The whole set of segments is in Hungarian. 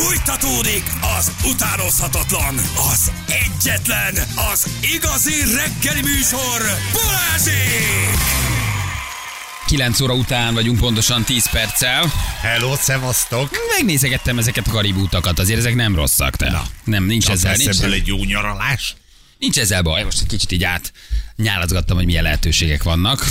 Fújtatódik az utánozhatatlan, az egyetlen, az igazi reggeli műsor, Balázsék! 9 óra után vagyunk pontosan 10 perccel. Hello, szevasztok! Megnézegettem ezeket a karib utakat, azért ezek nem rosszak, te. Na. nem, nincs Csak ezzel, nincs, ebből egy jó nyaralás? nincs ezzel baj. Most egy kicsit így át nyálazgattam, hogy milyen lehetőségek vannak.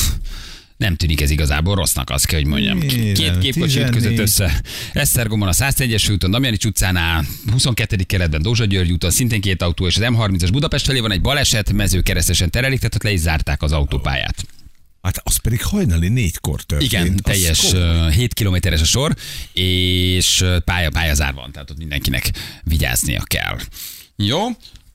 Nem tűnik ez igazából rossznak, azt kell, hogy mondjam. Két képkocsi 14. között össze. Esztergomon a 101-es úton, Damjanics utcánál, 22. keretben Dózsa György úton, szintén két autó, és az M30-as Budapest felé van egy baleset, mezőkeresztesen terelik, tehát ott le is zárták az autópályát. Hát az pedig hajnali négykor történt. Igen, Az teljes komoly. uh, 7 kilométeres a sor, és uh, pálya, pályazár van, tehát ott mindenkinek vigyáznia kell. Jó?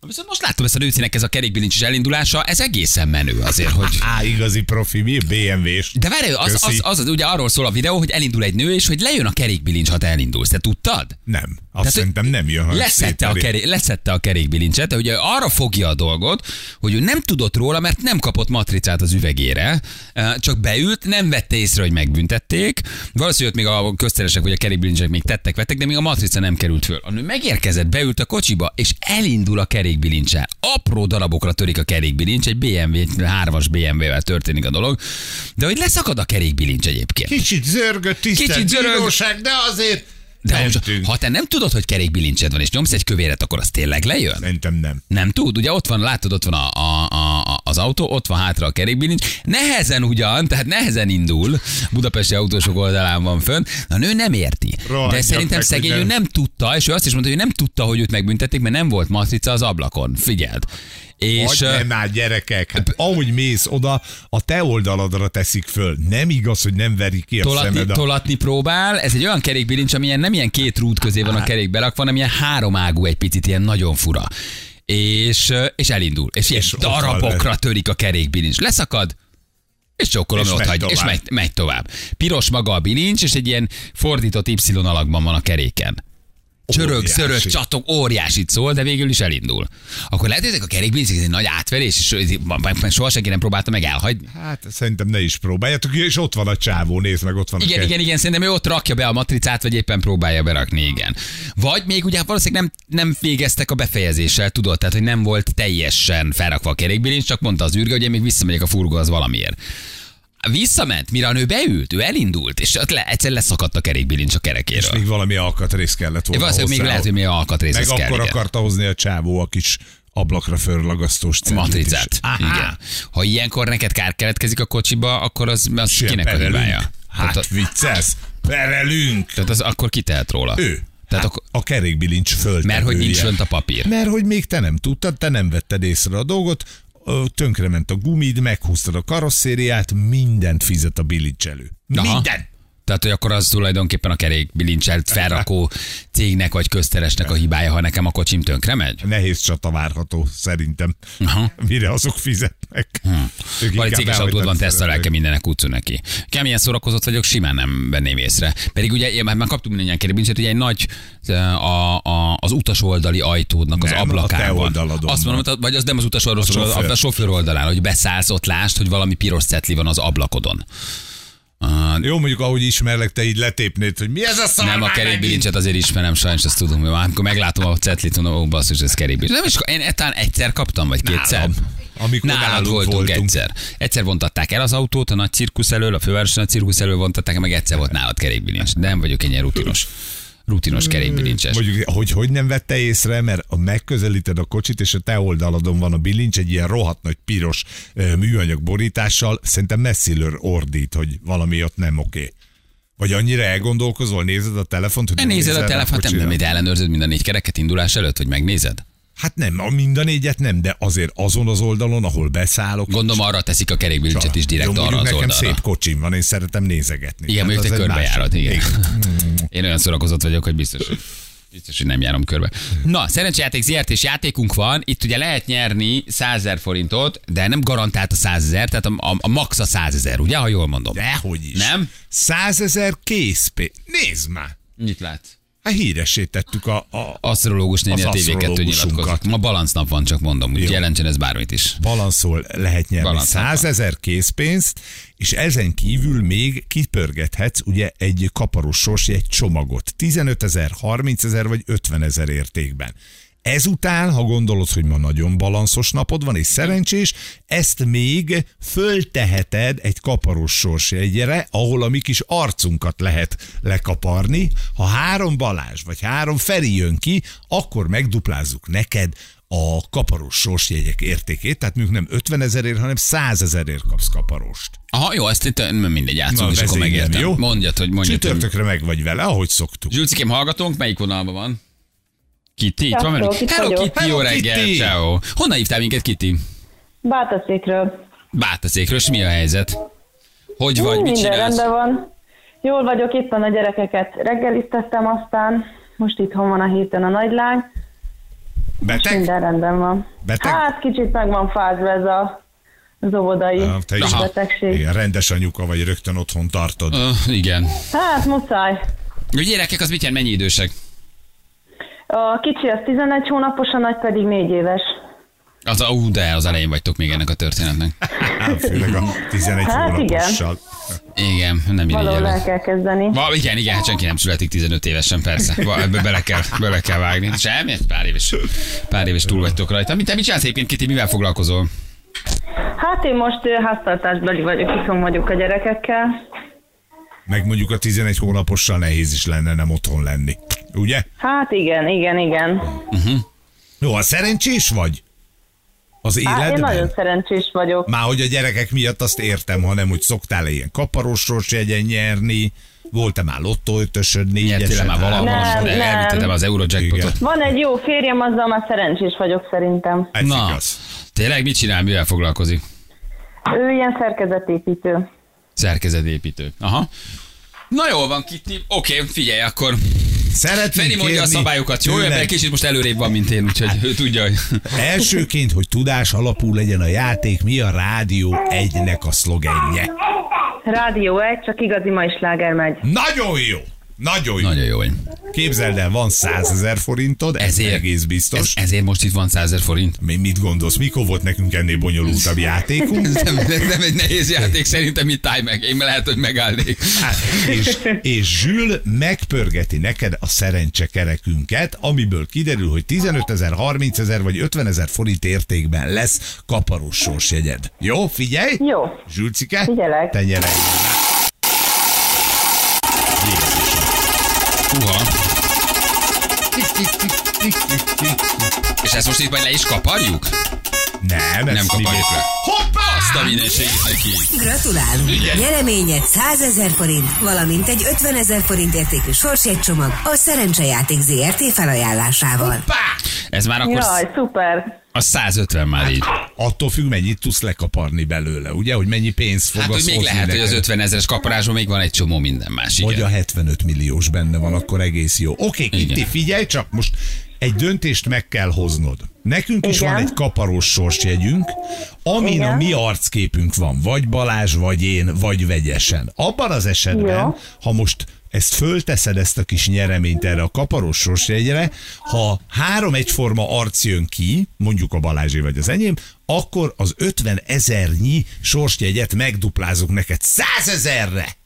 Viszont most láttam ezt a nőcinek ez a kerékbilincses elindulása, ez egészen menő azért, hogy... Á, igazi profi, mi BMW-s? De várj, az, az, az, az, ugye arról szól a videó, hogy elindul egy nő, és hogy lejön a kerékbilincs, ha te elindulsz. Te tudtad? Nem, azt Tehát, szerintem nem jön, leszette a, széterik. keré, leszette a kerékbilincset, de ugye arra fogja a dolgot, hogy ő nem tudott róla, mert nem kapott matricát az üvegére, eh, csak beült, nem vette észre, hogy megbüntették. Valószínűleg még a közteresek vagy a kerékbilincsek még tettek, vettek, de még a matrica nem került föl. A nő megérkezett, beült a kocsiba, és elindul a kerékbilincsel. Apró darabokra törik a kerékbilincs, egy BMW, egy 3-as BMW-vel történik a dolog, de hogy leszakad a kerékbilincs egyébként. Kicsit zörgött, tisztelt Kicsit zörög. bíróság, de azért De ha, mentünk. ha te nem tudod, hogy kerékbilincsed van, és nyomsz egy kövéret, akkor az tényleg lejön? Szerintem nem. Nem tud, ugye ott van, látod, ott van a, a, a, az autó, ott van hátra a kerékbilincs, nehezen ugyan, tehát nehezen indul, budapesti autósok oldalán van fönn, a nő nem érti. Rohadjak De szerintem meg, szegény hogy ő nem. nem tudta, és ő azt is mondta, hogy ő nem tudta, hogy őt megbüntették, mert nem volt matrica az ablakon. Figyeld. És nem már gyerekek, hát ahogy mész oda, a te oldaladra teszik föl. Nem igaz, hogy nem veri ki a tolatni, szemed. A... tolatni próbál. Ez egy olyan kerékbilincs, amilyen nem ilyen két rút közé van a kerék berakva, hanem ilyen háromágú egy picit, ilyen nagyon fura. És, és elindul. És És darabokra törik a kerékbilincs. Leszakad, és csokkolom, És ott hagy, és megy, megy tovább. Piros maga a bilincs, és egy ilyen fordított Y alakban van a keréken. Csörög, Óriási. szörög, csatog, óriásit szól, de végül is elindul. Akkor lehet, hogy ezek a kerékbilincek ez egy nagy átverés, és soha senki nem próbálta meg elhagyni. Hát szerintem ne is próbáljátok, és ott van a csávó, nézd meg, ott van a Igen, ke- igen, igen, szerintem ő ott rakja be a matricát, vagy éppen próbálja berakni, igen. Vagy még ugye valószínűleg nem, nem végeztek a befejezéssel, tudod, tehát hogy nem volt teljesen felrakva a kerékbilincs, csak mondta az űrge, hogy én még visszamegyek a furgó az valamiért. Visszament, mire a nő beült, ő elindult, és ott le, egyszer leszakadt a kerékbilincs a És kerekéről. még valami alkatrész kellett volna Valószínűleg még lehet, hogy még alkatrész Meg kell, akkor igen. akarta hozni a csávó a kis ablakra fölragasztós. Matricát. Igen. Ha ilyenkor neked kár keletkezik a kocsiba, akkor az, az És ilyen kinek a perelünk. hibája? Hát Tehát, viccelsz, perelünk. tehát az akkor ki tehet róla? Ő. Tehát akkor, a kerékbilincs föl. mert hogy nincs fönt a papír. Mert hogy még te nem tudtad, te nem vetted észre a dolgot, tönkrement a gumid, meghúztad a karosszériát, mindent fizet a bilincselő. Aha. Tehát, hogy akkor az tulajdonképpen a kerékbilincselt felrakó cégnek vagy közteresnek a hibája, ha nekem a kocsim tönkre megy? Nehéz csata várható, szerintem. Aha. Mire azok fizetnek. Hm. Vagy céges autód van, tesztelelke mindenek utcú neki. Keményen szórakozott vagyok, simán nem venném észre. Pedig ugye már, már kaptunk minden ilyen kerékbilincset, ugye egy nagy a, a, az utas oldali ajtódnak az Nem, a ablakán van. Azt mondom, van. vagy az nem az utas oldalon, A sofőr. a sofőr oldalán, hogy beszállsz, ott lásd, hogy valami piros cetli van az ablakon. Uh, Jó, mondjuk ahogy ismerlek, te így letépnéd, hogy mi ez a szar nem a kerékbilincset azért ismerem, sajnos azt tudom, hogy már amikor meglátom a cetlit, mondom, ó, basszus, ez kerékbilincs. Nem is, én talán egyszer kaptam, vagy kétszer. Nálam. Amikor Nálad voltunk, voltunk. egyszer. Egyszer vontatták el az autót a nagy cirkusz elől, a fővároson a cirkusz elől vontatták, meg egyszer volt nálad kerékbilincs. De nem vagyok ennyire rutinos. Rutinos kerékbilincses. Mondjuk, hogy hogy nem vette észre, mert a megközelíted a kocsit, és a te oldaladon van a bilincs egy ilyen rohadt nagy piros műanyag borítással, szerintem messziről ordít, hogy valami ott nem oké. Vagy annyira elgondolkozol, nézed a telefont, hogy Ne nézed a telefont, nem, nem, ellenőrzöd mind a négy kereket indulás előtt, hogy megnézed? Hát nem, a mind a négyet nem, de azért azon az oldalon, ahol beszállok. Gondolom arra teszik a kerékbilincset is direkt Jó, arra az nekem oldalra. szép kocsim van, én szeretem nézegetni. Igen, Hát mondjuk te körbejárod, másik. igen. Én olyan szórakozott vagyok, hogy biztos, Biztos, hogy nem járom körbe. Na, szerencsejáték ZRT és játékunk van. Itt ugye lehet nyerni 100 ezer forintot, de nem garantált a 100 ezer, tehát a, a, a max a 100 ezer, ugye, ha jól mondom? Dehogy is. Nem? Százezer készpénz. Nézd már. Mit látsz? Hát híresítettük a, a Asztrológus néni a TV2 asztrológusunkat. nyilatkozott. Ma balancnap van, csak mondom, úgy jelentsen ez bármit is. balanszol lehet nyerni Balansz 100 ezer készpénzt, és ezen kívül még kipörgethetsz ugye egy kaparós sorsi egy csomagot. 15 ezer, 30 ezer vagy 50 ezer értékben. Ezután, ha gondolod, hogy ma nagyon balanszos napod van, és szerencsés, ezt még fölteheted egy kaparós sorsjegyre, ahol a mi kis arcunkat lehet lekaparni. Ha három Balázs vagy három Feri jön ki, akkor megduplázzuk neked a kaparós sorsjegyek értékét, tehát mondjuk nem 50 ezerért, hanem 100 ezerért kapsz kaparóst. Aha, jó, ezt itt mindegy játszunk, Na, és akkor megértem. jó? Mondjad, hogy mondjad. hogy- Csütörtökre meg vagy vele, ahogy szoktuk. Zsülcikém, hallgatunk, melyik vonalban van? Kitty, itt van velünk? itt Hello vagyok. Kitty, jó reggel, ciao. Honnan hívtál minket, Kitty? Bátaszékről. Bátaszékről, és mi a helyzet? Hogy vagy, mit Minden csinálsz? rendben van. Jól vagyok, éppen a gyerekeket reggeliztettem, aztán most itthon van a héten a nagylány. Beteg? Minden rendben van. Beteg? Hát kicsit meg van fázva ez a az óvodai Ah, Te is betegség. igen, rendes anyuka vagy, rögtön otthon tartod. Uh, igen. Hát muszáj. A gyerekek az mit jelent, mennyi idősek? A kicsi az 11 hónapos, a nagy pedig 4 éves. Az a, ú, de az elején vagytok még ennek a történetnek. Hát, főleg a 11 Hát hónapossal. Igen, nem Valahol el irigyelek. kell kezdeni. Va, igen, igen, hát senki nem születik 15 évesen, persze. Va, ebbe bele kell, bele kell vágni. Semmi, pár éves, pár éves túl vagytok rajta. Mit, te mit csinálsz egyébként, Kitty, mivel foglalkozol? Hát én most háztartásbeli vagyok, itthon vagyok a gyerekekkel. Meg mondjuk a 11 hónapossal nehéz is lenne nem otthon lenni. Ugye? Hát igen, igen, igen. Jó, a szerencsés vagy? Az Hát én életben? nagyon szerencsés vagyok. Már hogy a gyerekek miatt azt értem, hanem hogy szoktál ilyen kaparós sorsjegyen nyerni, volt-e már lottóötösöd, négyesed? már valahol? Nem, nem. Elvitted az Eurojackpotot? Igen. Van egy jó férjem, azzal már szerencsés vagyok szerintem. Ez Na, igaz. tényleg mit csinál, mivel foglalkozik? Ő ilyen szerkezetépítő. Szerkezetépítő. Aha. Na jól van, Kitty. Oké, okay, figyelj, akkor Szeretnénk Feri mondja a szabályokat, jó? Egy kicsit most előrébb van, mint én, úgyhogy ő tudja, hogy... Elsőként, hogy tudás alapú legyen a játék, mi a Rádió egynek a szlogenje? Rádió egy, csak igazi mai sláger megy. Nagyon jó! Nagyon jó. Nagyon jó vagy. Képzeld el, van 100 ezer forintod, ez Ezért, egész biztos. Ez, ezért most itt van 100 ezer forint. Mi mit gondolsz, mikor volt nekünk ennél bonyolultabb játékunk? Nem, nem, nem egy nehéz játék, szerintem itt állj meg. Én lehet, hogy megállnék. Hát, és, és Zsül megpörgeti neked a szerencsekerekünket, amiből kiderül, hogy 15 ezer, 30 ezer vagy 50 ezer forint értékben lesz kaparós sorsjegyed. Jó, figyelj! Jó. Zsülcike, Figyelek. te nyereg. Uha. És ezt most itt majd le is kaparjuk? Nem, Nem kaparjuk le. Hoppá! Azt a mindenségét neki. Gratulálunk! Igen. Nyereményed 100 ezer forint, valamint egy 50 ezer forint értékű sorsjegycsomag a Szerencsejáték ZRT felajánlásával. Ez már akkor Jaj, szuper. a 150 már így. Attól függ, mennyit tudsz lekaparni belőle, ugye? Hogy mennyi pénzt fog Hát, az hogy még lehet, hogy az neked. 50 ezeres kaparásban még van egy csomó minden más. Vagy a Igen. 75 milliós benne van, akkor egész jó. Oké, Igen. figyelj csak, most egy döntést meg kell hoznod. Nekünk is Igen. van egy kaparós sorsjegyünk, amin Igen. a mi arcképünk van, vagy Balázs, vagy én, vagy vegyesen. Abban az esetben, Jó. ha most ezt fölteszed, ezt a kis nyereményt erre a kaparós sorsjegyre, ha három egyforma arc jön ki, mondjuk a Balázsé vagy az enyém, akkor az 50 ezernyi sorsjegyet megduplázunk neked 100 ezerre.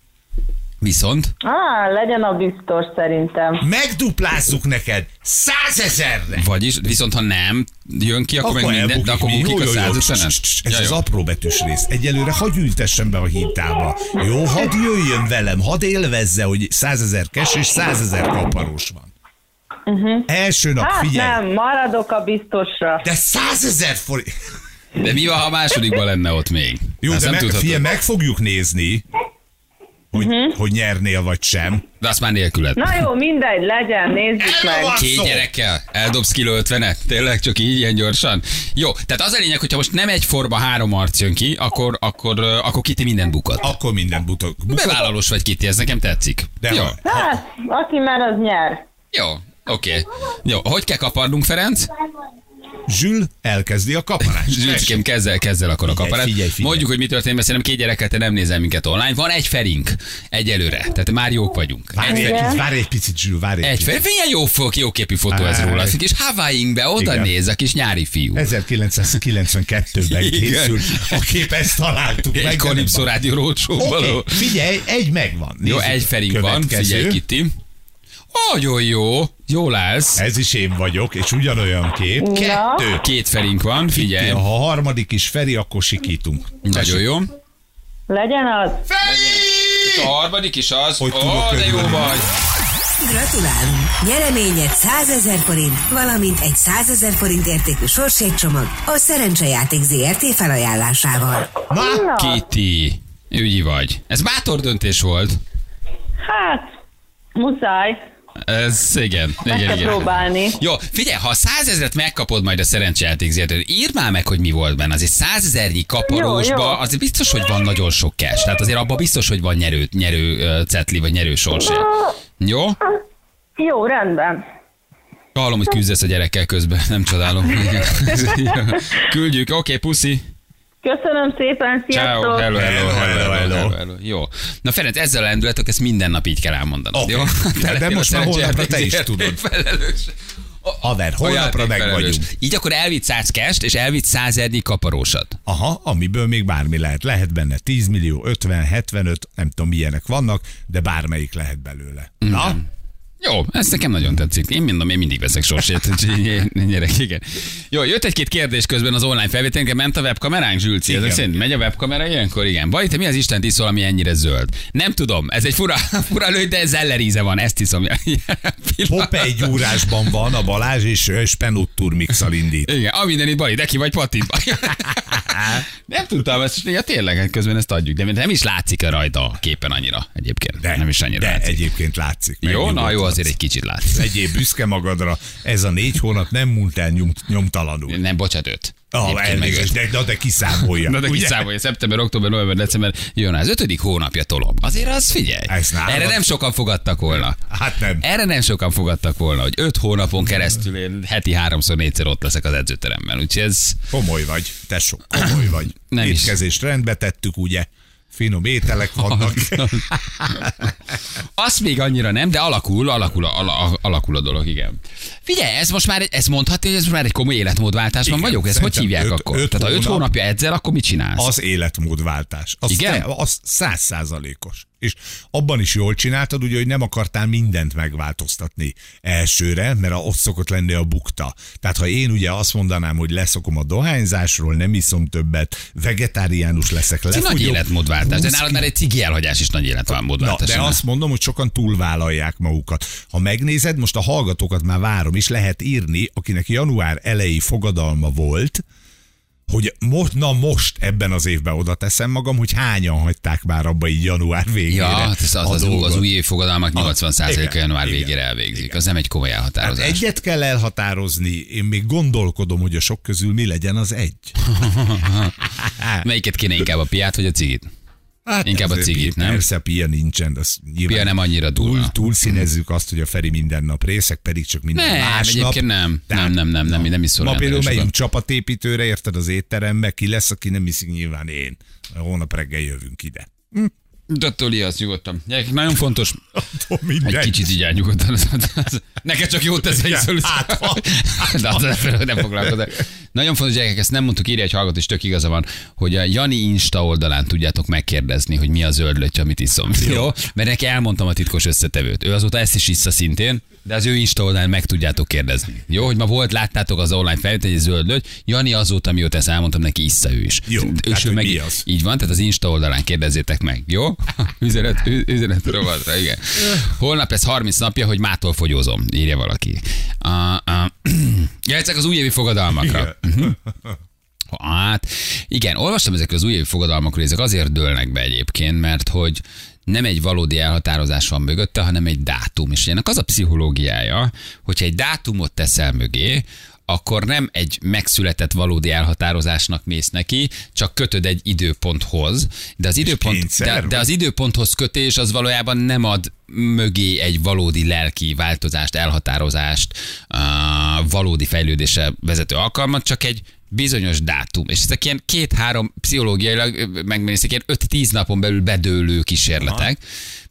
Viszont Á, legyen a biztos szerintem. Megduplázzuk neked 100 ezerre. Vagyis, viszont ha nem jön ki, akkor, meg minden, de akkor bukik a. 150 Ez az apró betűs rész. Egyelőre hagyj ültessen be a hintába. Jó, hadd jöjjön velem, hadd élvezze, hogy 100 ezer kes és 100 ezer kaparós van. Első nap, Hát figyelj. nem, maradok a biztosra. De 100 ezer forint. De mi van, ha a másodikban lenne ott még? Jó, Azt de nem meg, tudhatod. figyelj, meg fogjuk nézni, hogy, hogy nyernél vagy sem. De azt már nélküled. Na jó, mindegy, legyen, nézzük meg. Két gyerekkel? Eldobsz kiló 50 Tényleg csak így ilyen gyorsan? Jó, tehát az a lényeg, hogyha most nem egyforma három arc jön ki, akkor, akkor, akkor Kitty minden bukat. Akkor minden butok. Bevállalós vagy Kitty, ez nekem tetszik. De Jó, ha, Hát, aki már az nyer. jó, oké. Jó, hogy kell kaparnunk, Ferenc? Zsül elkezdi a kaparást. Zsülcikém, kezdzel, kezdzel akkor a kaparát. figyelj, figyelj. Mondjuk, hogy mi történt, mert szerintem két gyerekkel te nem nézel minket online. Van egy ferink egyelőre, tehát már jók vagyunk. Várj Egy egy, picit, várj egy picit, Zsül, várj egy Egy picit. Milyen jó, jó képű fotó ez róla. Egy kis Hawaii-be oda igen. néz, a kis nyári fiú. 1992-ben Igen. készült. A kép ezt találtuk Egy meg. Kalipszó rádió rócsó Oké, való. figyelj, egy megvan. Jó, Nézzük egy a ferink van, figyelj Kitti. Nagyon jó, jól állsz. Ez is én vagyok, és ugyanolyan kép. Na. Kettő. Két ferink van, figyelj. Ha a harmadik is Feri, akkor sikítunk. Nagyon jó. Legyen az. És a harmadik is az. Hogy Ó, tudok de jó vagy. Gratulálunk! Nyereményed 100 ezer forint, valamint egy 100 ezer forint értékű sorsjegycsomag a Szerencsejáték ZRT felajánlásával. Na, Kitty, ügyi vagy. Ez bátor döntés volt. hát, muszáj. Ez igen, Meg igen, kell igen. próbálni. Jó, figyelj, ha százezret megkapod majd a szerencsejáték zértől, írd már meg, hogy mi volt benne. Azért százezernyi kaparósba, Jó, jó. azért biztos, hogy van nagyon sok cash. Tehát azért abban biztos, hogy van nyerő, nyerő cetli, vagy nyerő sorsja. Jó? Jó, rendben. Hallom, hogy küzdesz a gyerekkel közben, nem csodálom. Igen. Küldjük, oké, okay, puszi. Köszönöm szépen, Ciao, sziasztok! hello, hello, hello, hello, hello. hello, hello. Jó. Na Ferenc, ezzel a lendületek, ezt minden nap így kell elmondanod, Oké. jó? De- de most már holnapra te is tudod. Felelős. haver, holnapra meg vagyunk. Így akkor elvitt 100 kest, és elvitt 100 ernyi kaparósat. Aha, amiből még bármi lehet. Lehet benne 10 millió, 50, 75, nem tudom milyenek vannak, de bármelyik lehet belőle. Na, Jó, ez nekem nagyon tetszik. Én mondom, én mindig veszek sorsét, gyerek, igen. Jó, jött egy-két kérdés közben az online felvételünkre, ment a webkameránk, Zsülci, ezek szerint megy a webkamera ilyenkor, igen. Baj, te mi az Isten iszol, ami ennyire zöld? Nem tudom, ez egy fura, fura lőd, de zelleríze van, ezt. Hopp egy órásban van a Balázs, és Spenut Turmixal indít. Igen, a mindenit Bali, de ki vagy Pati. nem tudtam ezt, ja, tényleg, hát közben ezt adjuk, de nem is látszik a rajta a képen annyira egyébként. De, nem is annyira de látszik. egyébként látszik. Jó, na jó, azért egy kicsit látszik. Legyél büszke magadra, ez a négy hónap nem múlt el nyom, nyomtalanul. Nem, bocsánat, öt. Ah, elnézést, de, de, de kiszámolja. Na de ugye? kiszámolja, szeptember, október, november, december, jön az ötödik hónapja tolom. Azért az figyelj. Erre nem sokan fogadtak volna. Hát nem. Erre nem sokan fogadtak volna, hogy öt hónapon keresztül én heti háromszor, négyszer ott leszek az edzőteremben. Úgyhogy ez Komoly vagy, tesó, komoly vagy. Nem is. Étkezést rendbe tettük, ugye? Finom ételek vannak. Azt még annyira nem, de alakul, alakul, a- ala- alakul a dolog, igen. Figyelj, ez most már, ez mondhatni, hogy ez most már egy komoly életmódváltásban Igen, vagyok? Ezt hogy hívják öt- akkor? öt Tehát ha öt hónap- hónapja edzel, akkor mit csinálsz? Az életmódváltás. Az, Igen? Te, az száz százalékos. És abban is jól csináltad, ugye, hogy nem akartál mindent megváltoztatni elsőre, mert ott szokott lenni a bukta. Tehát ha én ugye azt mondanám, hogy leszokom a dohányzásról, nem iszom többet, vegetáriánus leszek, egy nagy életmódváltás, de 20 nálad már egy cigi elhagyás is nagy Na, életmódváltás. de nem? azt mondom, hogy sokan túlvállalják magukat. Ha megnézed, most a hallgatókat már várom, és lehet írni, akinek január elejé fogadalma volt, hogy most, na most ebben az évben oda teszem magam, hogy hányan hagyták már abba így január végére. Ja, hát az, a az, új- az új év fogadalmak 80%-a igen, január igen, végére elvégzik. Az nem egy komoly Hát elhatározás. egyet kell elhatározni, én még gondolkodom, hogy a sok közül mi legyen az egy. Melyiket kéne inkább a piát vagy a cigit? Hát Inkább a cigit, nem? Persze, pia nincsen. Az nyilván Pia nem annyira durva. túl, túl színezzük azt, hogy a Feri minden nap részek, pedig csak minden Nem, másnap. egyébként nem. Nem, nem, nem, nem, nem iszol Ma olyan például nagyon megyünk csapatépítőre, érted az étterembe, ki lesz, aki nem iszik, nyilván én. Hónap reggel jövünk ide. Attól ijasz nyugodtan. Gyerekek, nagyon fontos, egy kicsit így nyugodtan. Az- az- az- Neked csak jót tesz, Igen, szólsz. hát. De az nem foglalkozol. Nagyon fontos, gyerekek, ezt nem mondtuk, írja egy hallgató, és tök igaza van, hogy a Jani Insta oldalán tudjátok megkérdezni, hogy mi a zöld löty, amit iszom. Jó. Jó? Mert neki elmondtam a titkos összetevőt. Ő azóta ezt is issza szintén, de az ő Insta oldalán meg tudjátok kérdezni. Jó, hogy ma volt, láttátok az online felvétel, egy zöld löty. Jani azóta, mióta ezt elmondtam, neki issza ő is. Jó, ő hát, ő meg, az? Így van, tehát az Insta oldalán kérdezzétek meg, jó? üzenet, üzenet rovatra, igen. Holnap ez 30 napja, hogy mától fogyózom, írja valaki. Uh, uh, ja, ezek az újévi fogadalmakra. Igen. Hát, igen, olvastam ezekről az újévi fogadalmakról, ezek azért dőlnek be egyébként, mert hogy nem egy valódi elhatározás van mögötte, hanem egy dátum. És ennek az a pszichológiája, hogyha egy dátumot teszel mögé, akkor nem egy megszületett valódi elhatározásnak mész neki, csak kötöd egy időponthoz, de az, időpont, kényszer de, de az időponthoz kötés az valójában nem ad mögé egy valódi lelki változást, elhatározást, valódi fejlődése vezető alkalmat, csak egy bizonyos dátum. És ezek ilyen két-három pszichológiailag ö, megnézik, ilyen 5-10 napon belül bedőlő kísérletek,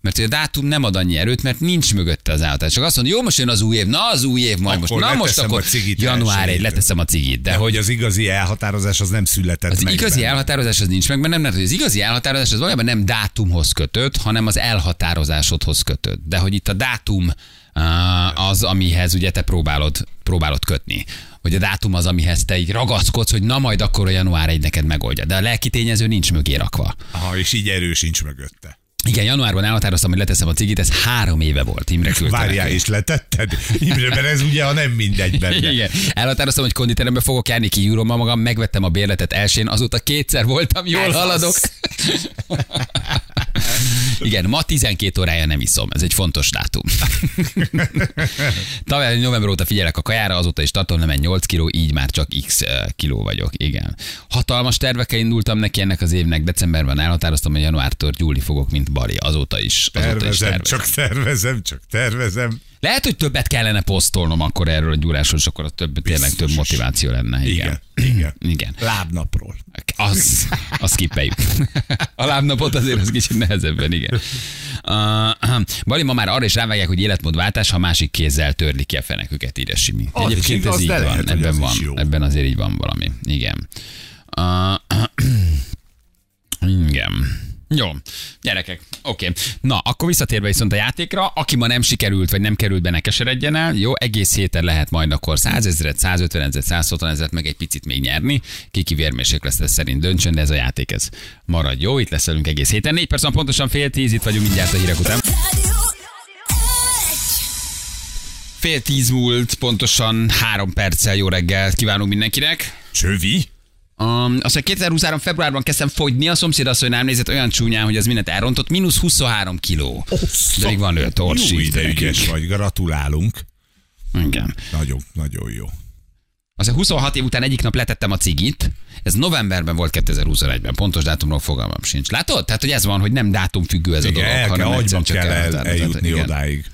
mert hogy a dátum nem ad annyi erőt, mert nincs mögötte az állatás. Csak azt mondja, jó, most jön az új év, na az új év, majd Akkor most, na most akkor január egy, leteszem a cigit. De De hogy az igazi elhatározás az nem született az meg igazi benne. elhatározás az nincs meg mert hogy az igazi elhatározás az valójában nem dátumhoz kötött, hanem az elhatározásodhoz kötött. De hogy itt a dátum az, amihez ugye te próbálod, próbálod kötni. Hogy a dátum az, amihez te így ragaszkodsz, hogy na majd akkor a január egy neked megoldja. De a lelki tényező nincs mögé rakva. Aha, és így erő sincs mögötte. Igen, januárban elhatároztam, hogy leteszem a cigit, ez három éve volt. Imre küldte Várjál, és letetted? Imre, mert ez ugye a nem mindegy benne. Igen. Elhatároztam, hogy konditerembe fogok járni, kigyúrom ma magam, megvettem a bérletet elsőn, azóta kétszer voltam, jól Ez haladok. Igen, ma 12 órája nem iszom, ez egy fontos dátum. Tavaly november óta figyelek a kajára, azóta is tartom, nem egy 8 kiló, így már csak x eh, kiló vagyok. Igen. Hatalmas tervekkel indultam neki ennek az évnek, decemberben elhatároztam, hogy januártól gyúlni fogok, mint Bari. Azóta is. Azóta is Tervezem, tervezem. csak tervezem, csak tervezem. Lehet, hogy többet kellene posztolnom akkor erről a gyúrásról, és akkor a több, tényleg több Biztos. motiváció lenne. Igen. Igen, igen. Igen. Lábnapról. Az, az skipeljük. A lábnapot azért az kicsit nehezebben, igen. Uh, Bali ma már arra is rávágják, hogy életmódváltás, ha másik kézzel törli ki a feneküket, írja Simi. Az Egyébként igaz, ez így van, lehet, hogy ebben van, jó. ebben azért így van valami. Igen. Uh, igen. Jó, gyerekek, oké. Na, akkor visszatérve viszont a játékra, aki ma nem sikerült, vagy nem került be, ne keseredjen el. Jó, egész héten lehet majd akkor 100 ezeret, 150 ezeret, 160 ezeret, meg egy picit még nyerni. Kiki vérmérséklet szerint döntsön, de ez a játék, ez marad jó. Itt lesz velünk egész héten. Négy perc pontosan fél tíz, itt vagyunk mindjárt a hírek után. Fél tíz múlt, pontosan három perccel jó reggelt kívánunk mindenkinek. Csövi? Um, azt mondja, 2023. februárban kezdtem fogyni, a szomszéd azt, hogy nem nézett olyan csúnyán, hogy az mindent elrontott, mínusz 23 kiló. De még van ő, Jó torsi. ide ügyes vagy, gratulálunk. Igen. Nagyon, nagyon jó. Az 26 év után egyik nap letettem a cigit, ez novemberben volt 2021-ben, pontos dátumról fogalmam sincs. Látod? Tehát, hogy ez van, hogy nem dátumfüggő ez a Igen, dolog, el kell, hanem egyszerűen csak kell el, eljutni Igen. odáig.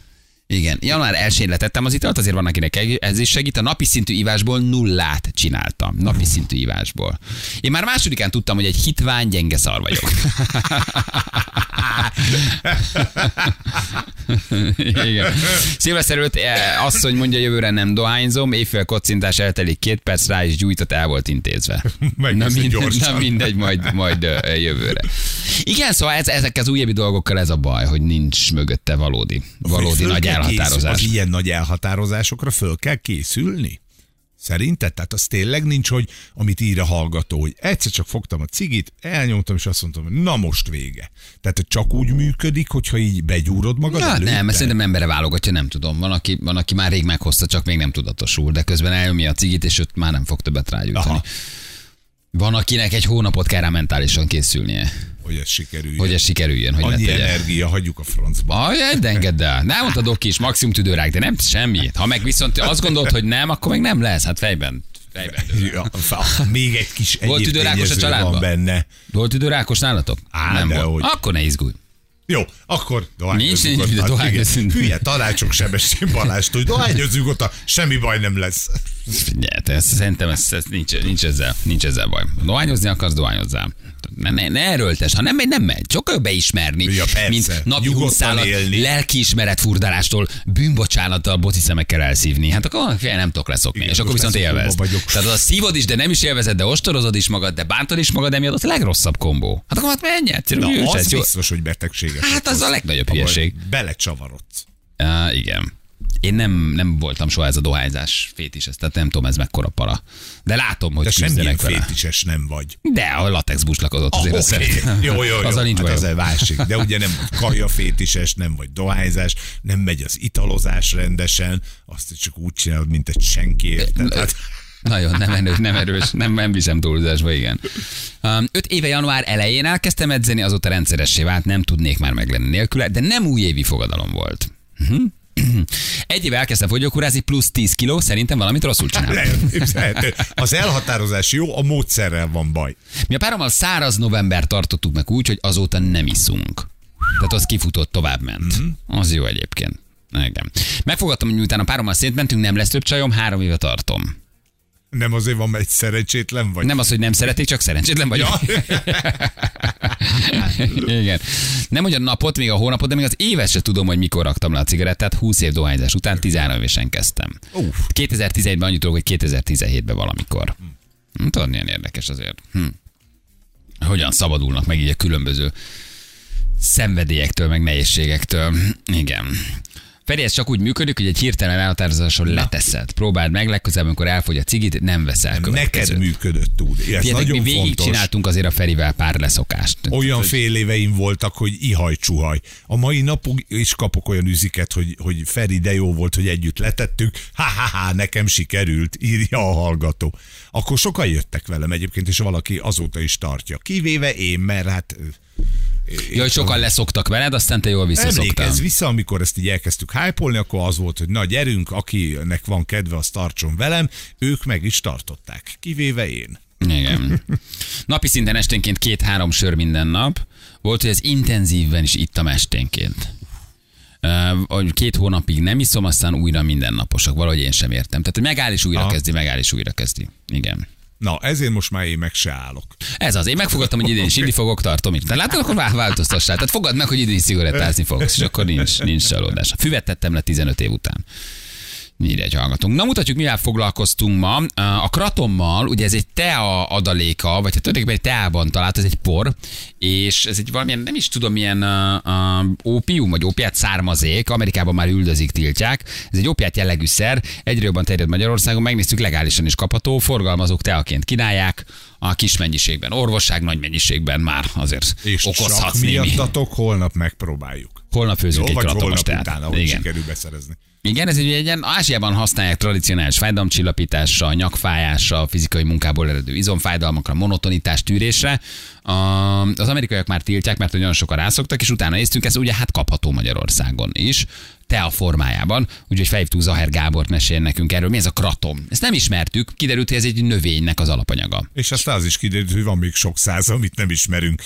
Igen, január 1-én letettem az italt, azért van, akinek ez is segít. A napi szintű ivásból nullát csináltam. Napi szintű ivásból. Én már másodikán tudtam, hogy egy hitvány gyenge szar vagyok. Igen. Szilveszter előtt eh, asszony mondja, jövőre nem dohányzom, éjfél kocintás eltelik két perc, rá is gyújtott, el volt intézve. Meg Na, mindegy, na mindegy, majd, majd ö, jövőre. Igen, szóval ez, ezek az újabbi dolgokkal ez a baj, hogy nincs mögötte valódi, valódi nagy készül- elhatározás. Az ilyen nagy elhatározásokra föl kell készülni? Szerinted? Tehát az tényleg nincs, hogy amit ír a hallgató, hogy egyszer csak fogtam a cigit, elnyomtam, és azt mondtam, hogy na most vége. Tehát hogy csak úgy működik, hogyha így begyúrod magad Ja, előtte? nem, ezt szerintem embere válogatja, nem tudom. Van aki, van, aki már rég meghozta, csak még nem tudatosul, de közben elnyomja a cigit, és őt már nem fog többet rágyújtani. Aha. Van, akinek egy hónapot kell rá mentálisan készülnie, Hogy ez sikerüljön. hogy ez sikerüljön, hogy Annyi energia, hagyjuk a francba. Aj, engedd el. Nem mondta Doki is, maximum tüdőrák, de nem semmi. Ha meg viszont azt gondolod, hogy nem, akkor meg nem lesz. Hát fejben. fejben. Ja, még egy kis Volt tüdőrákos a családban? van benne. Volt tüdőrákos nálatok? Á, nem volt. Akkor ne izgulj. Jó, akkor Nincs, dohányozzunk nincs, dohányozzunk. Igen, Hülye tanácsok Sebestyén Balástól, hogy dohányozzunk ott, semmi baj nem lesz. Figyelj, ezt, szerintem ez, ez nincs, nincs, ezzel, nincs ezzel baj. Dohányozni akarsz, dohányozzál. Ne, ne, ne erőltes, ha nem megy, nem megy. Csak beismerni, Ja, persze. mint napi húszálat, lelkiismeret furdalástól, bűnbocsánattal, boci szemekkel elszívni. Hát akkor fél nem tudok leszokni. Igen, és akkor viszont vagyok. Tehát az szívod is, de nem is élvezed, de ostorozod is magad, de bántod is magad, emiatt az a legrosszabb kombó. Hát akkor hát menj egyszerű, Na, az jó. biztos, hogy betegséges. Hát az a legnagyobb hülyeség. Belecsavarodsz. Uh, igen. Én nem, nem voltam soha ez a dohányzás fétis, ezt, tehát nem tudom, ez mekkora para. De látom, hogy De semmilyen vele. fétises nem vagy. De a latex buslakodott azért Ah, azt oké. szeretem. Jó, jó, jó. Azzal nincs hát az egy másik. De ugye nem vagy kaja fétises, nem vagy dohányzás, nem megy az italozás rendesen, azt csak úgy csinálod, mint egy senki érted. Hát, Nagyon nem erős, nem erős, nem, nem viszem túlzásba, igen. Um, öt éve január elején elkezdtem edzeni, azóta rendszeressé vált, nem tudnék már meglenni nélküle, de nem újévi fogadalom volt. Uh-huh. Egy éve elkezdtem fogyókúrázni, plusz 10 kiló, szerintem valamit rosszul képzelhető. Az elhatározás jó, a módszerrel van baj. Mi a párommal száraz november tartottuk meg úgy, hogy azóta nem iszunk. Tehát az kifutott, tovább ment. Mhm. Az jó egyébként. Igen. Megfogadtam, hogy miután a párommal szét mentünk, nem lesz több csajom, három éve tartom. Nem azért van, mert szerencsétlen vagy. Nem az, hogy nem szeretik, csak szerencsétlen vagyok. Igen. Nem hogy a napot, még a hónapot, de még az évet se tudom, hogy mikor raktam le a cigarettát. 20 év dohányzás után 13 évesen kezdtem. Uff. 2011-ben annyit tudok, hogy 2017-ben valamikor. Hm. Tudod, milyen érdekes azért. Hm. Hogyan szabadulnak meg így a különböző szenvedélyektől, meg nehézségektől. Igen. Feri, ez csak úgy működik, hogy egy hirtelen elhatározáson leteszed. Próbáld meg, legközelebb, amikor elfogy a cigit, nem veszel Neked következőt. működött úgy. Ez Figyeljetek, mi nagyon végig fontos. csináltunk azért a Ferivel pár leszokást. Olyan fél éveim voltak, hogy ihaj-csuhaj. A mai napig is kapok olyan üziket, hogy, hogy Feri, de jó volt, hogy együtt letettük. Ha-ha-ha, nekem sikerült, írja a hallgató. Akkor sokan jöttek velem egyébként, és valaki azóta is tartja. Kivéve én, mert hát... Ja, hogy sokan leszoktak veled, aztán te jól visszaszoktál. Emlékezz vissza, amikor ezt így elkezdtük hype akkor az volt, hogy na gyerünk, akinek van kedve, az tartson velem, ők meg is tartották, kivéve én. Igen. Napi szinten esténként két-három sör minden nap. Volt, hogy ez intenzívben is ittam esténként. Két hónapig nem iszom, aztán újra mindennaposak. Valahogy én sem értem. Tehát, hogy megáll és újra Aha. kezdi, megáll és újra kezdi. Igen. Na, ezért most már én meg se állok. Ez az. Én megfogadtam, hogy idén is inni fogok, tartom itt. Látod, akkor vá- változtassál. Tehát fogad meg, hogy idén is cigarettázni fogsz, és akkor nincs, nincs csalódás. Füvet tettem le 15 év után. Írja egy hallgatunk. Na mutatjuk, mivel foglalkoztunk ma. A kratommal, ugye ez egy tea adaléka, vagy hát tulajdonképpen egy teában talált, ez egy por, és ez egy valamilyen, nem is tudom, milyen uh, ópium, vagy ópiát származék, Amerikában már üldözik, tiltják. Ez egy ópiát jellegű szer, egyre jobban terjed Magyarországon, megnéztük, legálisan is kapható, forgalmazók teaként kínálják, a kis mennyiségben, orvosság nagy mennyiségben már azért És okozhatsz csak miattatok, holnap megpróbáljuk. Holnap főzünk Jó, egy vagy holnap teát. után, ahogy Igen. sikerül beszerezni. Igen, ez egy, ilyen Ázsiában használják tradicionális fájdalomcsillapításra, nyakfájásra, fizikai munkából eredő izomfájdalmakra, monotonitás tűrésre. Az amerikaiak már tiltják, mert nagyon sokan rászoktak, és utána néztünk, ez ugye hát kapható Magyarországon is, te a formájában, úgyhogy felhívtuk Zaher Gábort meséljen nekünk erről. Mi ez a kratom? Ezt nem ismertük, kiderült, hogy ez egy növénynek az alapanyaga. És aztán az is kiderült, hogy van még sok száz, amit nem ismerünk.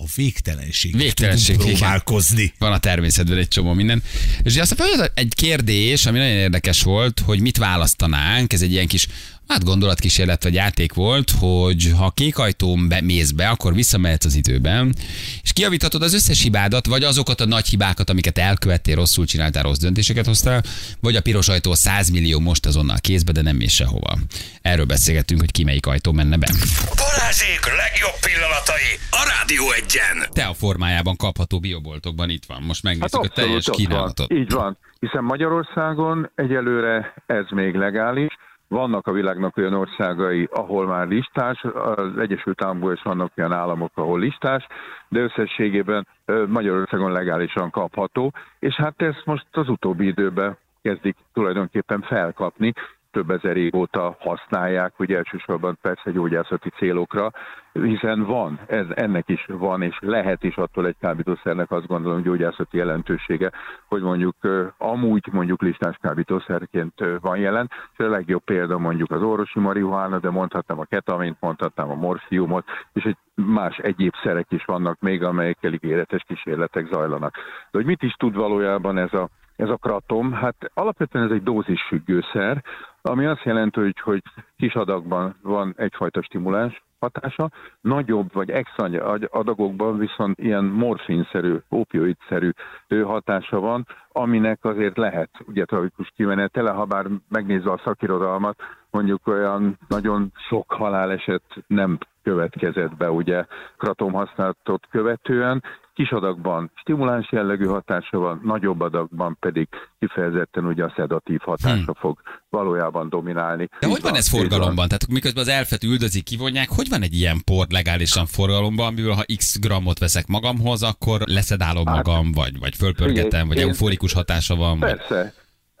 A végtelenség. Végtelenség, igen. próbálkozni. Van a természetben egy csomó minden. És aztán egy kérdés, ami nagyon érdekes volt, hogy mit választanánk, ez egy ilyen kis Hát gondolatkísérlet vagy játék volt, hogy ha kék ajtón be, mész be, akkor visszamehetsz az időben, és kiavíthatod az összes hibádat, vagy azokat a nagy hibákat, amiket elkövettél, rosszul csináltál, rossz döntéseket hoztál, vagy a piros ajtó 100 millió most azonnal kézbe, de nem mész sehova. Erről beszélgettünk, hogy ki melyik ajtó menne be. Balázsék legjobb pillanatai a Rádió egyen. Te a formájában kapható bioboltokban itt van. Most megnézzük Hát a teljes kínálatot. Van. Így van. Hiszen Magyarországon egyelőre ez még legális. Vannak a világnak olyan országai, ahol már listás, az Egyesült Államokban is vannak olyan államok, ahol listás, de összességében Magyarországon legálisan kapható, és hát ezt most az utóbbi időben kezdik tulajdonképpen felkapni, több ezer év óta használják, ugye elsősorban persze gyógyászati célokra, hiszen van, ez, ennek is van, és lehet is attól egy kábítószernek azt gondolom gyógyászati jelentősége, hogy mondjuk amúgy mondjuk listás kábítószerként van jelen, és a legjobb példa mondjuk az orvosi marihuána, de mondhatnám a ketamint, mondhatnám a morfiumot, és egy más egyéb szerek is vannak még, amelyekkel ígéretes kísérletek zajlanak. De hogy mit is tud valójában ez a ez a kratom, hát alapvetően ez egy dózisfüggőszer, ami azt jelenti, hogy, hogy kis adagban van egyfajta stimuláns hatása, nagyobb vagy extra adagokban viszont ilyen morfinszerű, opioidszerű hatása van, aminek azért lehet ugye tragikus kimenetele, ha bár megnézve a szakirodalmat, mondjuk olyan nagyon sok haláleset nem következett be ugye kratom használatot követően, kis adagban stimuláns jellegű hatása van, nagyobb adagban pedig kifejezetten ugye a szedatív hatása Hmm. fog valójában dominálni. De Így hogy van ez forgalomban? Tehát miközben az elfet üldözik, kivonják, hogy van egy ilyen por legálisan forgalomban, amiből ha x grammot veszek magamhoz, akkor leszedálom magam, vagy, vagy fölpörgetem, vagy Hát, én- euforikus hatása van? Vagy...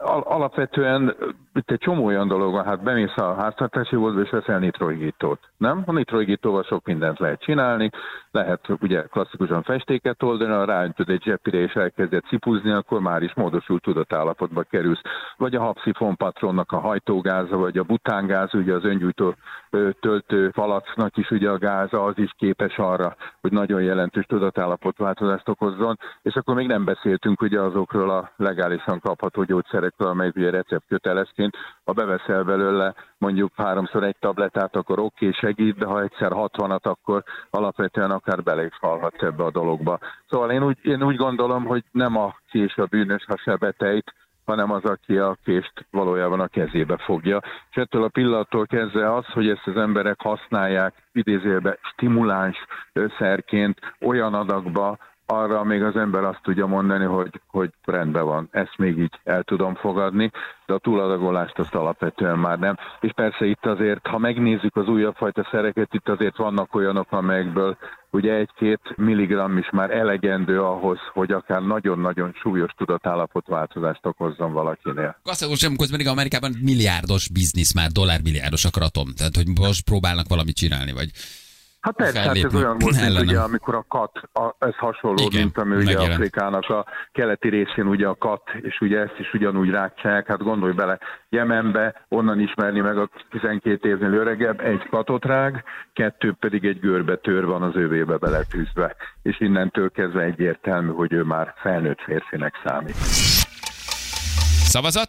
Alapvetően itt egy csomó olyan dolog van, hát bemész a háztartási boltba és veszel nitrohigítót, nem? A nitrohigítóval sok mindent lehet csinálni, lehet ugye klasszikusan festéket oldani, ha ráöntöd egy zsepire és elkezded cipuzni, akkor már is módosult tudatállapotba kerülsz. Vagy a hapszifon patronnak a hajtógáza, vagy a butángáz, ugye az öngyújtó töltő falacnak is ugye a gáza, az is képes arra, hogy nagyon jelentős tudatállapotváltozást okozzon, és akkor még nem beszéltünk ugye azokról a legálisan kapható gyógyszerekről, amelyek ugye receptkötelezként, ha beveszel belőle mondjuk háromszor egy tabletát, akkor oké, okay, segít, de ha egyszer 60-at, akkor alapvetően akár bele is halhatsz ebbe a dologba. Szóval én úgy, én úgy gondolom, hogy nem a kés a bűnös, ha se betejt, hanem az, aki a kést valójában a kezébe fogja. És ettől a pillanattól kezdve az, hogy ezt az emberek használják idézőjelben stimuláns szerként olyan adagba, arra még az ember azt tudja mondani, hogy, hogy rendben van, ezt még így el tudom fogadni, de a túladagolást azt alapvetően már nem. És persze itt azért, ha megnézzük az újabb fajta szereket, itt azért vannak olyanok, amelyekből ugye egy-két milligramm is már elegendő ahhoz, hogy akár nagyon-nagyon súlyos tudatállapotváltozást okozzon valakinél. Azt sem közben Amerikában milliárdos biznisz már, dollármilliárdos a kratom. Tehát, hogy most próbálnak valamit csinálni, vagy Hát persze, hát ez olyan volt, mint ugye, amikor a kat, a, ez hasonló, Igen, mint ami ugye megjelent. Afrikának a keleti részén ugye a kat, és ugye ezt is ugyanúgy rákcsák, hát gondolj bele, Jemenbe onnan ismerni meg a 12 évnél öregebb, egy katot rág, kettő pedig egy görbe tör van az övébe beletűzve, és innentől kezdve egyértelmű, hogy ő már felnőtt férfinek számít. Szavazat?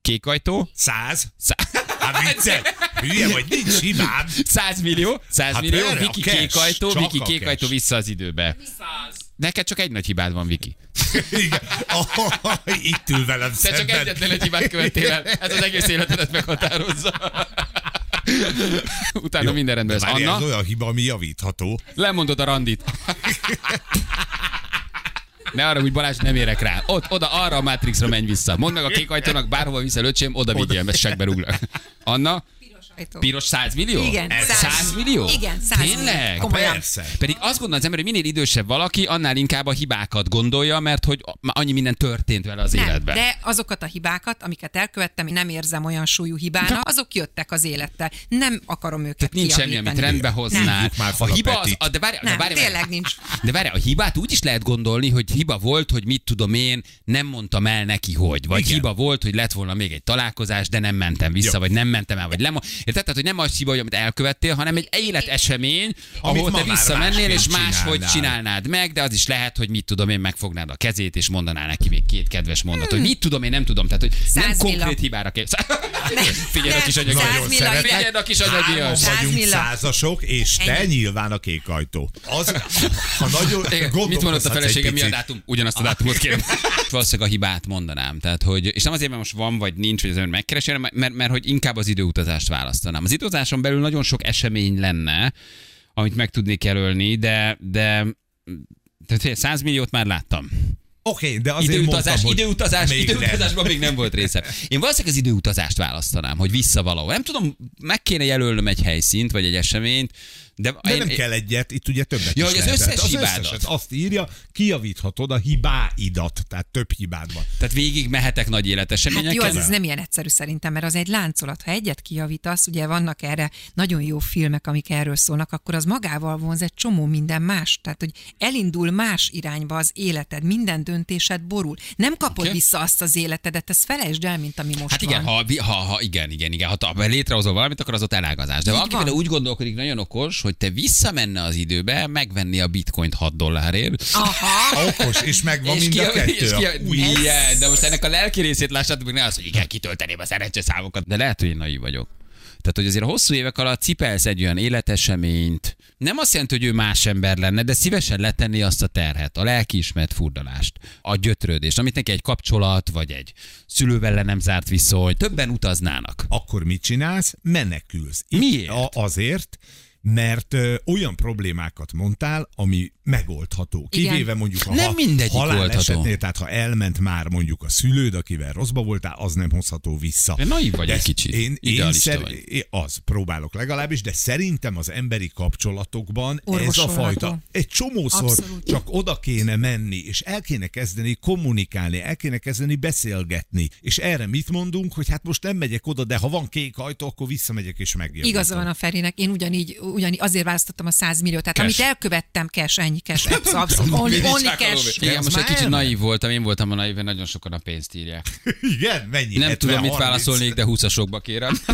Kék ajtó? Száz? Száz. Hát vicce, hülye vagy, nincs hibád. 100 millió, 100 hát millió, Viki kékajtó, Viki kékajtó vissza az időbe. 100. Neked csak egy nagy hibád van, Viki. Igen. Oh, itt ül velem Te szemben. csak egyetlen egy hibát követtél el. Ez az egész életedet meghatározza. Utána Jó, minden rendben lesz. Anna? Ez olyan hiba, ami javítható. Lemondod a randit. Ne arra, hogy Balázs, nem érek rá. Ott, oda, arra a Matrixra menj vissza. Mondd meg a kék ajtónak, bárhova vissza, öcsém, oda vigyél, mert segbe rúglak. Anna? Ajtó. Piros 100 millió? Igen. 100, 100 millió? Igen, 100 Tényleg? Komolyan. Persze. Pedig azt gondolom az ember, hogy minél idősebb valaki, annál inkább a hibákat gondolja, mert hogy annyi minden történt vele az nem, életben. De azokat a hibákat, amiket elkövettem, nem érzem olyan súlyú hibának, azok jöttek az élettel. Nem akarom őket Tehát nincs semmi, amit rendbe hoznál. Már a hiba az, a, de várj, nem, de várj, tényleg nincs. De várj, a hibát úgy is lehet gondolni, hogy hiba volt, hogy mit tudom én, nem mondtam el neki, hogy. Vagy Igen. hiba volt, hogy lett volna még egy találkozás, de nem mentem vissza, Jó. vagy nem mentem el, vagy nem. Érted? Tehát, hogy nem az hiba, hogy amit elkövettél, hanem egy életesemény, ahol te visszamennél, és máshogy csinálnád meg, de az is lehet, hogy mit tudom én, megfognád a kezét, és mondanál neki még két kedves mondatot, hogy mit tudom én, nem tudom. Tehát, hogy nem konkrét hibára kell. Figyelj a kis anyagi. Figyelj a kis. Száz vagyunk százasok, és te nyilván a kék ajtó. Az, ha nagyon Mit mondott a feleségem, mi a dátum? Ugyanazt a dátumot kérem. Valószínűleg a hibát mondanám. Tehát, hogy, és nem azért, mert most van vagy nincs, hogy az ember megkeresi, hanem mert, mert, hogy inkább az időutazást választanám. Az időutazáson belül nagyon sok esemény lenne, amit meg tudnék jelölni, de, de tehát 100 milliót már láttam. Oké, okay, de azért Időutazás, mondtam, időutazás, még időutazásban még nem volt része. Én valószínűleg az időutazást választanám, hogy vissza valahol. Nem tudom, meg kéne jelölnöm egy helyszínt, vagy egy eseményt, de, De én, nem kell egyet, itt ugye többet Ja, is hogy az lehet. összes hibádat. összeset azt írja, kijavíthatod a hibáidat, tehát több hibád van. Tehát végig mehetek nagy Hát életeseményeken. jó, ez, ez nem ilyen egyszerű szerintem, mert az egy láncolat. Ha egyet kijavítasz, ugye vannak erre nagyon jó filmek, amik erről szólnak, akkor az magával vonz egy csomó minden más. Tehát, hogy elindul más irányba az életed, minden döntésed borul. Nem kapod okay. vissza azt az életedet, ezt felejtsd el, mint ami most Hát igen, van. ha, ha, ha, igen, igen, igen, ha te létrehozol valamit, akkor az ott elágazás. De Így valaki van. úgy gondolkodik nagyon okos, hogy te visszamenne az időbe, megvenni a bitcoint 6 dollárért. Aha, Okos, és megvan mind a ki- kettő. és ki- Új, igen, de most ennek a lelki részét lássátok, meg ne az, hogy igen, kitölteném a szerencseszámokat. De lehet, hogy én naív vagyok. Tehát, hogy azért a hosszú évek alatt cipelsz egy olyan életeseményt, nem azt jelenti, hogy ő más ember lenne, de szívesen letenni azt a terhet, a lelkiismert furdalást, a gyötrődést, amit neki egy kapcsolat, vagy egy szülővel le nem zárt viszony, többen utaznának. Akkor mit csinálsz? Menekülsz. Miért? A, azért, mert ö, olyan problémákat mondtál, ami megoldható. Igen. Kivéve mondjuk a Nem mindegyik halál oldható. esetnél, tehát ha elment már mondjuk a szülőd, akivel rosszba voltál, az nem hozható vissza. De naív vagy De egy kicsit. Én, én szer- vagy. én az, próbálok legalábbis, de szerintem az emberi kapcsolatokban ez a fajta egy csomószor Abszolút. csak oda kéne menni, és el kéne kezdeni kommunikálni, el kéne kezdeni beszélgetni. És erre mit mondunk, hogy hát most nem megyek oda, de ha van kék ajtó, akkor visszamegyek és megjavítom. Igaza van a Ferinek, én ugyanígy, ugyanígy azért választottam a 100 milliót. Tehát Cash. amit elkövettem, cash, ennyi cash, abszolút, only, only cash. Igen, most egy kicsit naív voltam, én voltam a naív, mert nagyon sokan a pénzt írják. Igen, mennyi? Nem 70, tudom, mit 30? válaszolnék, de 20-asokba kérem.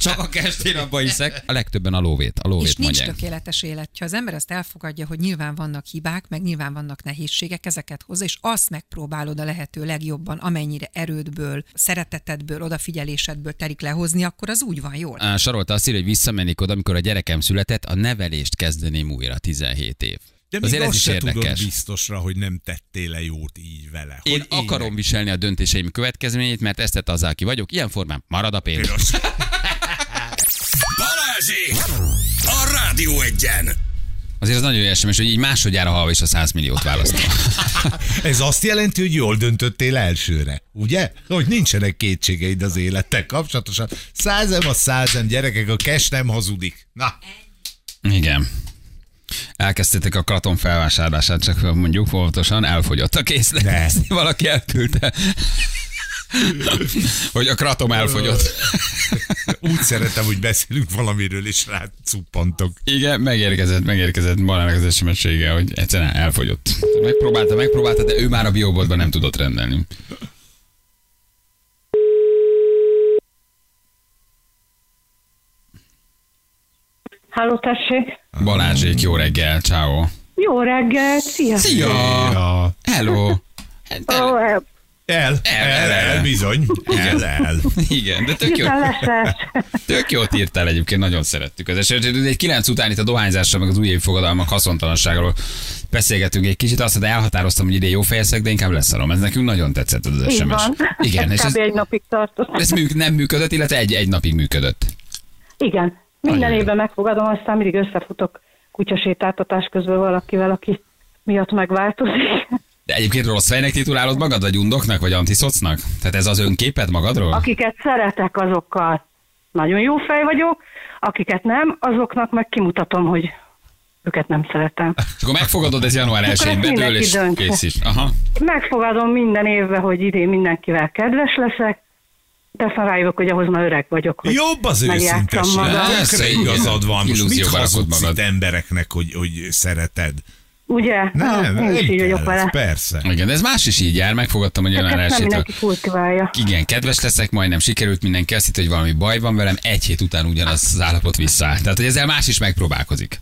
Csak a kest én abba hiszek. A legtöbben a lóvét, a És lóvét nincs mondják. tökéletes élet. Ha az ember azt elfogadja, hogy nyilván vannak hibák, meg nyilván vannak nehézségek, ezeket hozza, és azt megpróbálod a lehető legjobban, amennyire erődből, szeretetedből, odafigyelésedből terik lehozni, akkor az úgy van jól. Á, Sarolta azt írja, hogy visszamennék oda, amikor a gyerekem született, a nevelést kezdeném újra 17 év. De még Azért ez azt is se érdekes. tudod biztosra, hogy nem tettél le jót így vele. Én hogy akarom viselni a döntéseim következményét, mert ezt tett azzal ki vagyok. Ilyen formán marad a pénz. Balázsi! A Rádió egyen! Azért az nagyon érsemes, hogy így másodjára halva is a 100 milliót választom. Ez azt jelenti, hogy jól döntöttél elsőre, ugye? Hogy nincsenek kétségeid az élettel kapcsolatosan. Százem a százem, gyerekek, a kes nem hazudik. Na, Igen. Elkezdtétek a Kraton felvásárlását, csak mondjuk fontosan, elfogyott a készlet. Valaki elküldte. Hogy a Kratom elfogyott. úgy szeretem, hogy beszélünk valamiről, és rácuppantok. Igen, megérkezett, megérkezett Marának az sms hogy egyszerűen elfogyott. Megpróbálta, megpróbálta, de ő már a bioboltban nem tudott rendelni. Halló, tessék. Balázsék, jó reggel, ciao. Jó reggelt, szia. Szia! Hello! Ó, el, El, el, el, bizony. El, el. Igen, de tök jó. Tök jót írtál egyébként, nagyon szerettük az esetet. Egy kilenc után itt a dohányzással, meg az újévi fogadalmak haszontalanságról beszélgetünk egy kicsit. Azt mondta, elhatároztam, hogy idén jó fejezek, de inkább leszarom. Ez nekünk nagyon tetszett az SMS. van. Igen, és ez, egy napig tartott. ez műk, nem működött, illetve egy, egy napig működött. Igen. Minden Nagyon évben megfogadom, aztán mindig összefutok kutyasétáltatás közben valakivel, aki miatt megváltozik. De egyébként rossz fejnek titulálod magad, vagy undoknak, vagy antiszocnak? Tehát ez az önképed magadról? Akiket szeretek, azokkal nagyon jó fej vagyok, akiket nem, azoknak meg kimutatom, hogy őket nem szeretem. És akkor megfogadod, ez január Akkor 1-én ezt bedől, és kész is. Aha. Megfogadom minden évben, hogy idén mindenkivel kedves leszek, de aztán rájövök, hogy ahhoz már öreg vagyok. hogy Jobb az őszinteség. Tökre igazad van. Most mit hazudsz magad. embereknek, hogy, hogy szereted? Ugye? Nem, Ah, nem én is így vagyok vele. Persze. Igen, de ez más is így jár, megfogadtam, hogy 1 mindenki kultiválja. Igen, kedves leszek, majdnem sikerült, mindenki azt hitt, hogy valami baj van velem, egy hét után ugyanaz az állapot visszaáll. Tehát, hogy ezzel más is megpróbálkozik.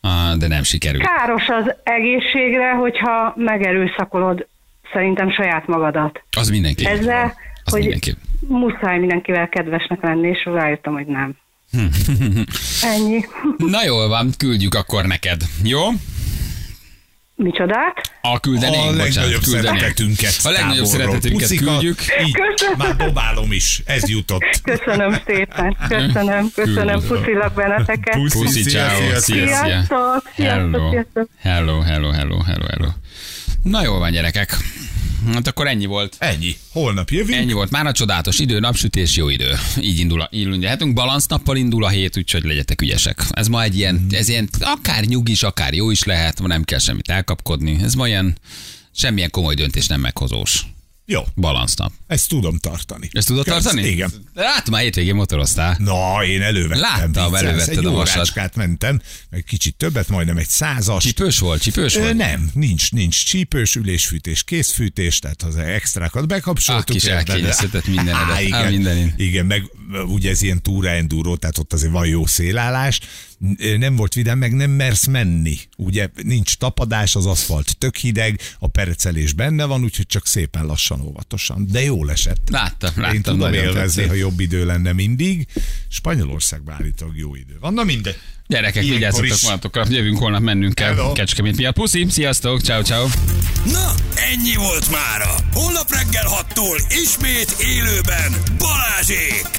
Ah, De nem sikerült. Káros az egészségre, hogyha megerőszakolod szerintem saját magadat. Az mindenki. Ezzel, Az hogy mindenki. muszáj mindenkivel kedvesnek lenni, és rájöttem, hogy nem. Ennyi. Na jól van, küldjük akkor neked. Jó? Micsodát? A küldenénk, A bocsánat, legnagyobb küldenénk. szeretetünket. A legnagyobb szeretetünket Puszika, küldjük. Így, Köszönöm. már dobálom is. Ez jutott. Köszönöm szépen. Köszönöm, köszönöm. Puszilak benneteket. Puszi, Puszi, szia, ciao, szia, szia, szia. szia. Sziasztok, Hello. sziasztok, sziasztok. Hello, hello, hello, hello, hello. Na jól van, gyerekek. Hát akkor ennyi volt. Ennyi. Holnap jövünk. Ennyi volt már a csodálatos idő, napsütés, jó idő. Így indul, a, így indulhatunk. Balancnappal indul a hét, úgyhogy legyetek ügyesek. Ez ma egy ilyen, ez ilyen akár nyugis, akár jó is lehet, ma nem kell semmit elkapkodni. Ez ma ilyen semmilyen komoly döntés nem meghozós. Jó, Balancnap. ezt tudom tartani. Ezt tudod Kösz, tartani? Igen. Látom, már hétvégén motoroztál. Na, én elővettem. Láttam, elővetted a vasat. mentem, meg kicsit többet, majdnem egy százas. Csipős volt, csipős Ö, volt? nem, nincs, nincs csípős, ülésfűtés, készfűtés, tehát az extrákat bekapcsoltuk. Ah, kis elkényeztetett mindenedet. Á, Á, igen, mindenin. igen, meg ugye ez ilyen túra enduro, tehát ott azért van jó szélállás. Nem volt vidám, meg nem mersz menni. Ugye nincs tapadás, az aszfalt tök hideg, a perecelés benne van, úgyhogy csak szépen lassan, óvatosan. De jól esett. Láttam, láttam. Én tudom élvezni, ha jobb idő lenne mindig. Spanyolországban állítólag jó idő van. Na mindegy. Gyerekek, Ilyenkor vigyázzatok magatokra, jövünk holnap, mennünk kell. Hello. Kecskemét miatt. Puszi, sziasztok, ciao, ciao. Na, ennyi volt mára. Holnap reggel 6-tól ismét élőben Balázsék!